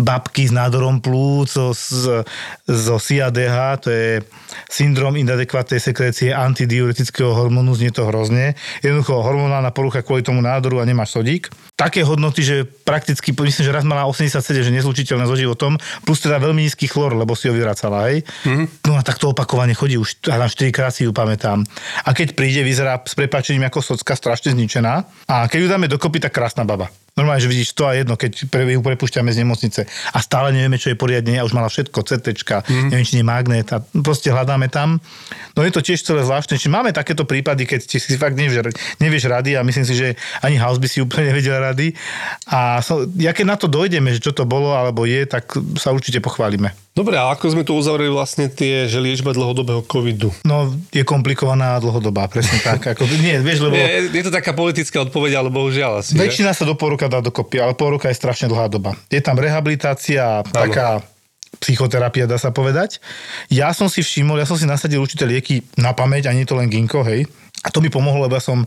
babky s nádorom plúc, zo, z, zo CADH, to je syndrom inadekvátnej sekrécie antidiuretického hormónu, znie to hrozne. Jednoducho hormonálna porucha kvôli tomu nádoru a nemáš sodík. Také hodnoty, že prakticky, myslím, že raz mala 87, že nezlučiteľné so životom, plus teda veľmi nízky chlor, lebo si ho vyvracala, hej. Mm-hmm. No a takto opakovane chodí, už na 4 krát si ju pamätám. A keď príde, vyzerá s prepáčením ako socka, strašne zničená. A keď ju dáme dokopy, tak krásna baba. Normálne, že vidíš to a jedno, keď pre, ju prepúšťame z nemocnice a stále nevieme, čo je poriadne, a už mala všetko, CT, mm. neviem, či nie magnet a proste hľadáme tam. No je to tiež celé zvláštne, či máme takéto prípady, keď ti si fakt nevieš, nevieš rady a myslím si, že ani House by si úplne nevedel rady. A so, ja keď na to dojdeme, že čo to bolo alebo je, tak sa určite pochválime. Dobre, a ako sme tu uzavreli vlastne tie, že liečba dlhodobého covidu? No, je komplikovaná a dlhodobá, presne tak. Ako, nie, vieš, lebo... Je, je to taká politická odpoveď, ale bohužiaľ asi. Väčšina sa do pol roka dá dokopy, ale pol roka je strašne dlhá doba. Je tam rehabilitácia, taká psychoterapia, dá sa povedať. Ja som si všimol, ja som si nasadil určité lieky na pamäť, ani to len ginko, hej. A to mi pomohlo, lebo ja som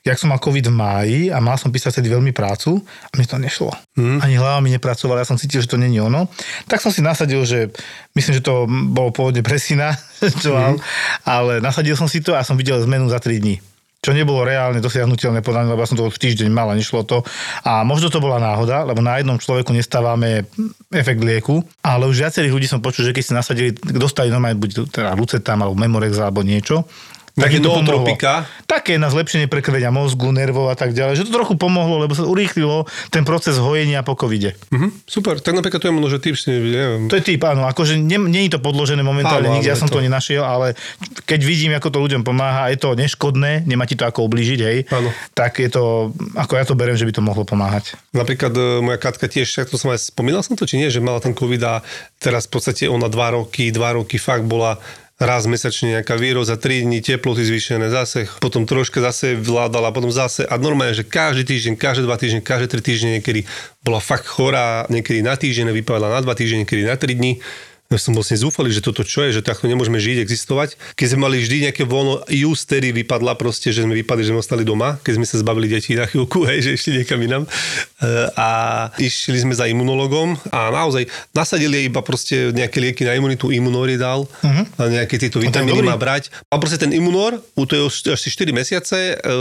jak som mal COVID v máji a mal som písať vtedy veľmi prácu a mi to nešlo. Mm. Ani hlava mi nepracovala, ja som cítil, že to není ono. Tak som si nasadil, že myslím, že to bolo pôvodne pre syna, čo mal, ale nasadil som si to a som videl zmenu za 3 dní čo nebolo reálne dosiahnutelné podľa mňa, lebo ja som to v týždeň mal a nešlo to. A možno to bola náhoda, lebo na jednom človeku nestávame efekt lieku, ale už viacerých ľudí som počul, že keď si nasadili, dostali normálne buď teda Lucetam alebo Memorex alebo niečo, Také pomohlo. nootropika. Také na zlepšenie prekrvenia mozgu, nervov a tak ďalej, že to trochu pomohlo, lebo sa urýchlilo ten proces hojenia po covide. Mhm, super, tak napríklad to je možno, že typ si neviem. To je typ, áno, akože nie, nie je to podložené momentálne, Áno, nikde ja som to. to nenašiel, ale keď vidím, ako to ľuďom pomáha, je to neškodné, nemá ti to ako ublížiť, hej, Áno. tak je to, ako ja to beriem, že by to mohlo pomáhať. Napríklad e, moja Katka tiež, to som aj spomínal som to, či nie, že mala ten COVID a teraz v podstate ona dva roky, dva roky fakt bola raz mesačne nejaká výroza, 3 dní teploty zvýšené, zase, potom troška zase vládala, potom zase a normálne, že každý týždeň, každé dva týždne, každé tri týždne niekedy bola fakt chorá, niekedy na týždeň, vypadala na dva týždne, niekedy na tri dní. Ja som vlastne zúfalý, že toto čo je, že takto nemôžeme žiť, existovať. Keď sme mali vždy nejaké voľno, Justery vypadla proste, že sme vypadli, že sme ostali doma, keď sme sa zbavili detí na chvíľku, hej, že ešte niekam inám. E, A išli sme za imunologom a naozaj nasadili iba proste nejaké lieky na imunitu, imunoridál uh-huh. a nejaké tieto vitamíny má brať. A proste ten imunor, u to je asi 4 mesiace, e,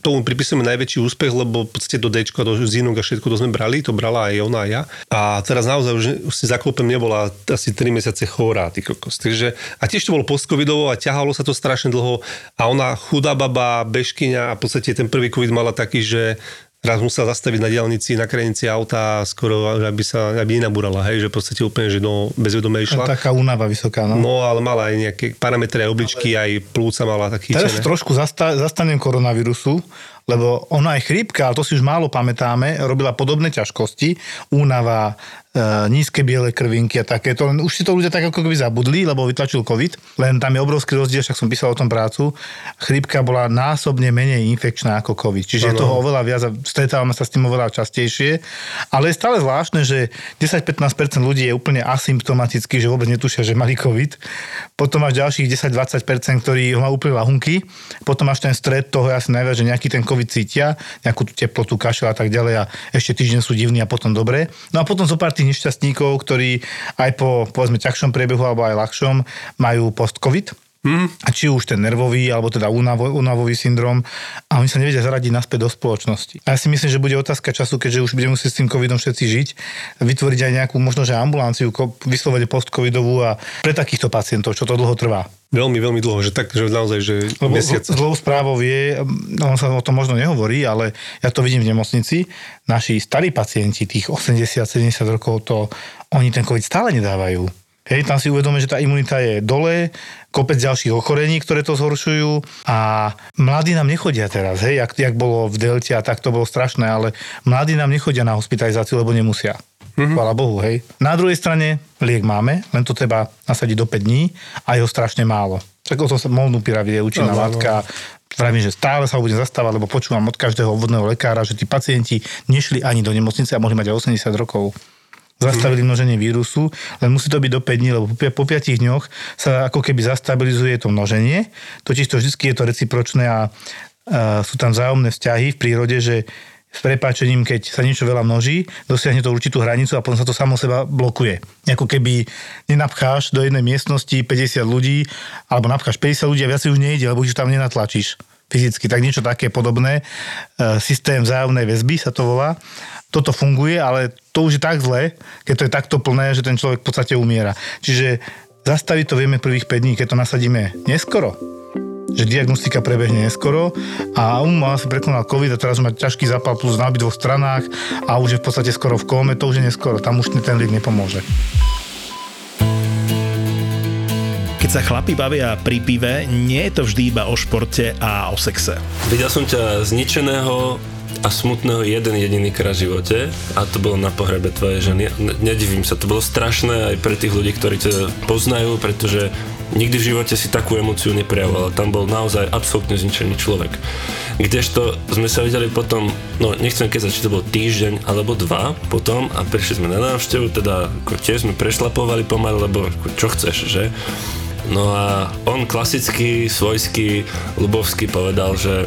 tomu pripisujeme najväčší úspech, lebo podstate do D, do zinok a všetko to sme brali, to brala aj ona a ja. A teraz naozaj už si zaklopem nebola asi 3 mesiace chorá, ty kokos. Takže, a tiež to bolo post-covidovo a ťahalo sa to strašne dlho a ona chudá baba, bežkyňa a v podstate ten prvý covid mala taký, že raz musela zastaviť na diálnici, na krajnici auta a skoro, aby sa aby nenabúrala, hej, že v podstate úplne, že do bezvedomia išla. Taká únava vysoká, no. No, ale mala aj nejaké parametre, aj obličky, aj plúca mala tak Teraz trošku zasta- zastanem koronavírusu, lebo ona aj chrípka, ale to si už málo pamätáme, robila podobné ťažkosti, únava, e, nízke biele krvinky a takéto, len už si to ľudia tak ako keby zabudli, lebo vytlačil COVID, len tam je obrovský rozdiel, však som písal o tom prácu, chrípka bola násobne menej infekčná ako COVID, čiže je toho oveľa viac a stretávame sa s tým oveľa častejšie, ale je stále zvláštne, že 10-15% ľudí je úplne asymptomatický, že vôbec netušia, že mali COVID, potom máš ďalších 10-20%, ktorí ho majú úplne lahunky, potom máš ten stred toho je asi najviac, že nejaký ten COVID cítia, nejakú tú teplotu, kašel a tak ďalej a ešte týždeň sú divní a potom dobre. No a potom zo pár tých nešťastníkov, ktorí aj po povedzme ťažšom priebehu alebo aj ľahšom majú post-COVID. Mm. A či už ten nervový, alebo teda únavo, únavový syndrom a oni sa nevedia zaradiť naspäť do spoločnosti. A ja si myslím, že bude otázka času, keďže už budeme musieť s tým covidom všetci žiť, vytvoriť aj nejakú možno, že ambulanciu, vyslovene post-covidovú a pre takýchto pacientov, čo to dlho trvá. Veľmi, veľmi dlho, že tak, že naozaj, že Lebo mesiac. zl- zlou správou je, on sa o tom možno nehovorí, ale ja to vidím v nemocnici, naši starí pacienti, tých 80-70 rokov, to oni ten COVID stále nedávajú. Hej, tam si uvedome, že tá imunita je dole, kopec ďalších ochorení, ktoré to zhoršujú a mladí nám nechodia teraz, hej, jak, jak bolo v Delte a tak to bolo strašné, ale mladí nám nechodia na hospitalizáciu, lebo nemusia. Mm-hmm. Chvala Bohu, hej. Na druhej strane liek máme, len to treba nasadiť do 5 dní a je ho strašne málo. Tak o tom sa molnupiravir je účinná Áno, áno. látka. Vravím, že stále sa ho budem zastávať, lebo počúvam od každého obvodného lekára, že tí pacienti nešli ani do nemocnice a mohli mať aj 80 rokov. Zastavili množenie vírusu, len musí to byť do 5 dní, lebo po pi- po 5 dňoch sa ako keby zastabilizuje to množenie. Totiž to vždy je to recipročné a, a sú tam vzájomné vzťahy v prírode, že s prepáčením, keď sa niečo veľa množí, dosiahne to určitú hranicu a potom sa to samo seba blokuje. Ako keby nenapcháš do jednej miestnosti 50 ľudí, alebo napcháš 50 ľudí a viac už nejde, lebo už tam nenatlačíš fyzicky. Tak niečo také podobné. E, Systém vzájomnej väzby sa to volá. Toto funguje, ale to už je tak zle, keď to je takto plné, že ten človek v podstate umiera. Čiže zastaviť to vieme prvých 5 dní, keď to nasadíme neskoro, že diagnostika prebehne neskoro a um mal si prekonal COVID a teraz má ťažký zápal plus na obidvoch stranách a už je v podstate skoro v kóme, to už je neskoro, tam už ten liek nepomôže. Keď sa chlapi bavia pri pive, nie je to vždy iba o športe a o sexe. Videl som ťa zničeného a smutného jeden jediný krát v živote a to bolo na pohrebe tvojej ženy. Ne- Nedivím sa, to bolo strašné aj pre tých ľudí, ktorí ťa poznajú, pretože nikdy v živote si takú emóciu neprejavoval. Tam bol naozaj absolútne zničený človek. Kdežto sme sa videli potom, no nechcem keď či to bol týždeň alebo dva potom a prišli sme na návštevu, teda ako tiež sme prešlapovali pomaly, lebo ako, čo chceš, že? No a on klasicky, svojský, ľubovský povedal, že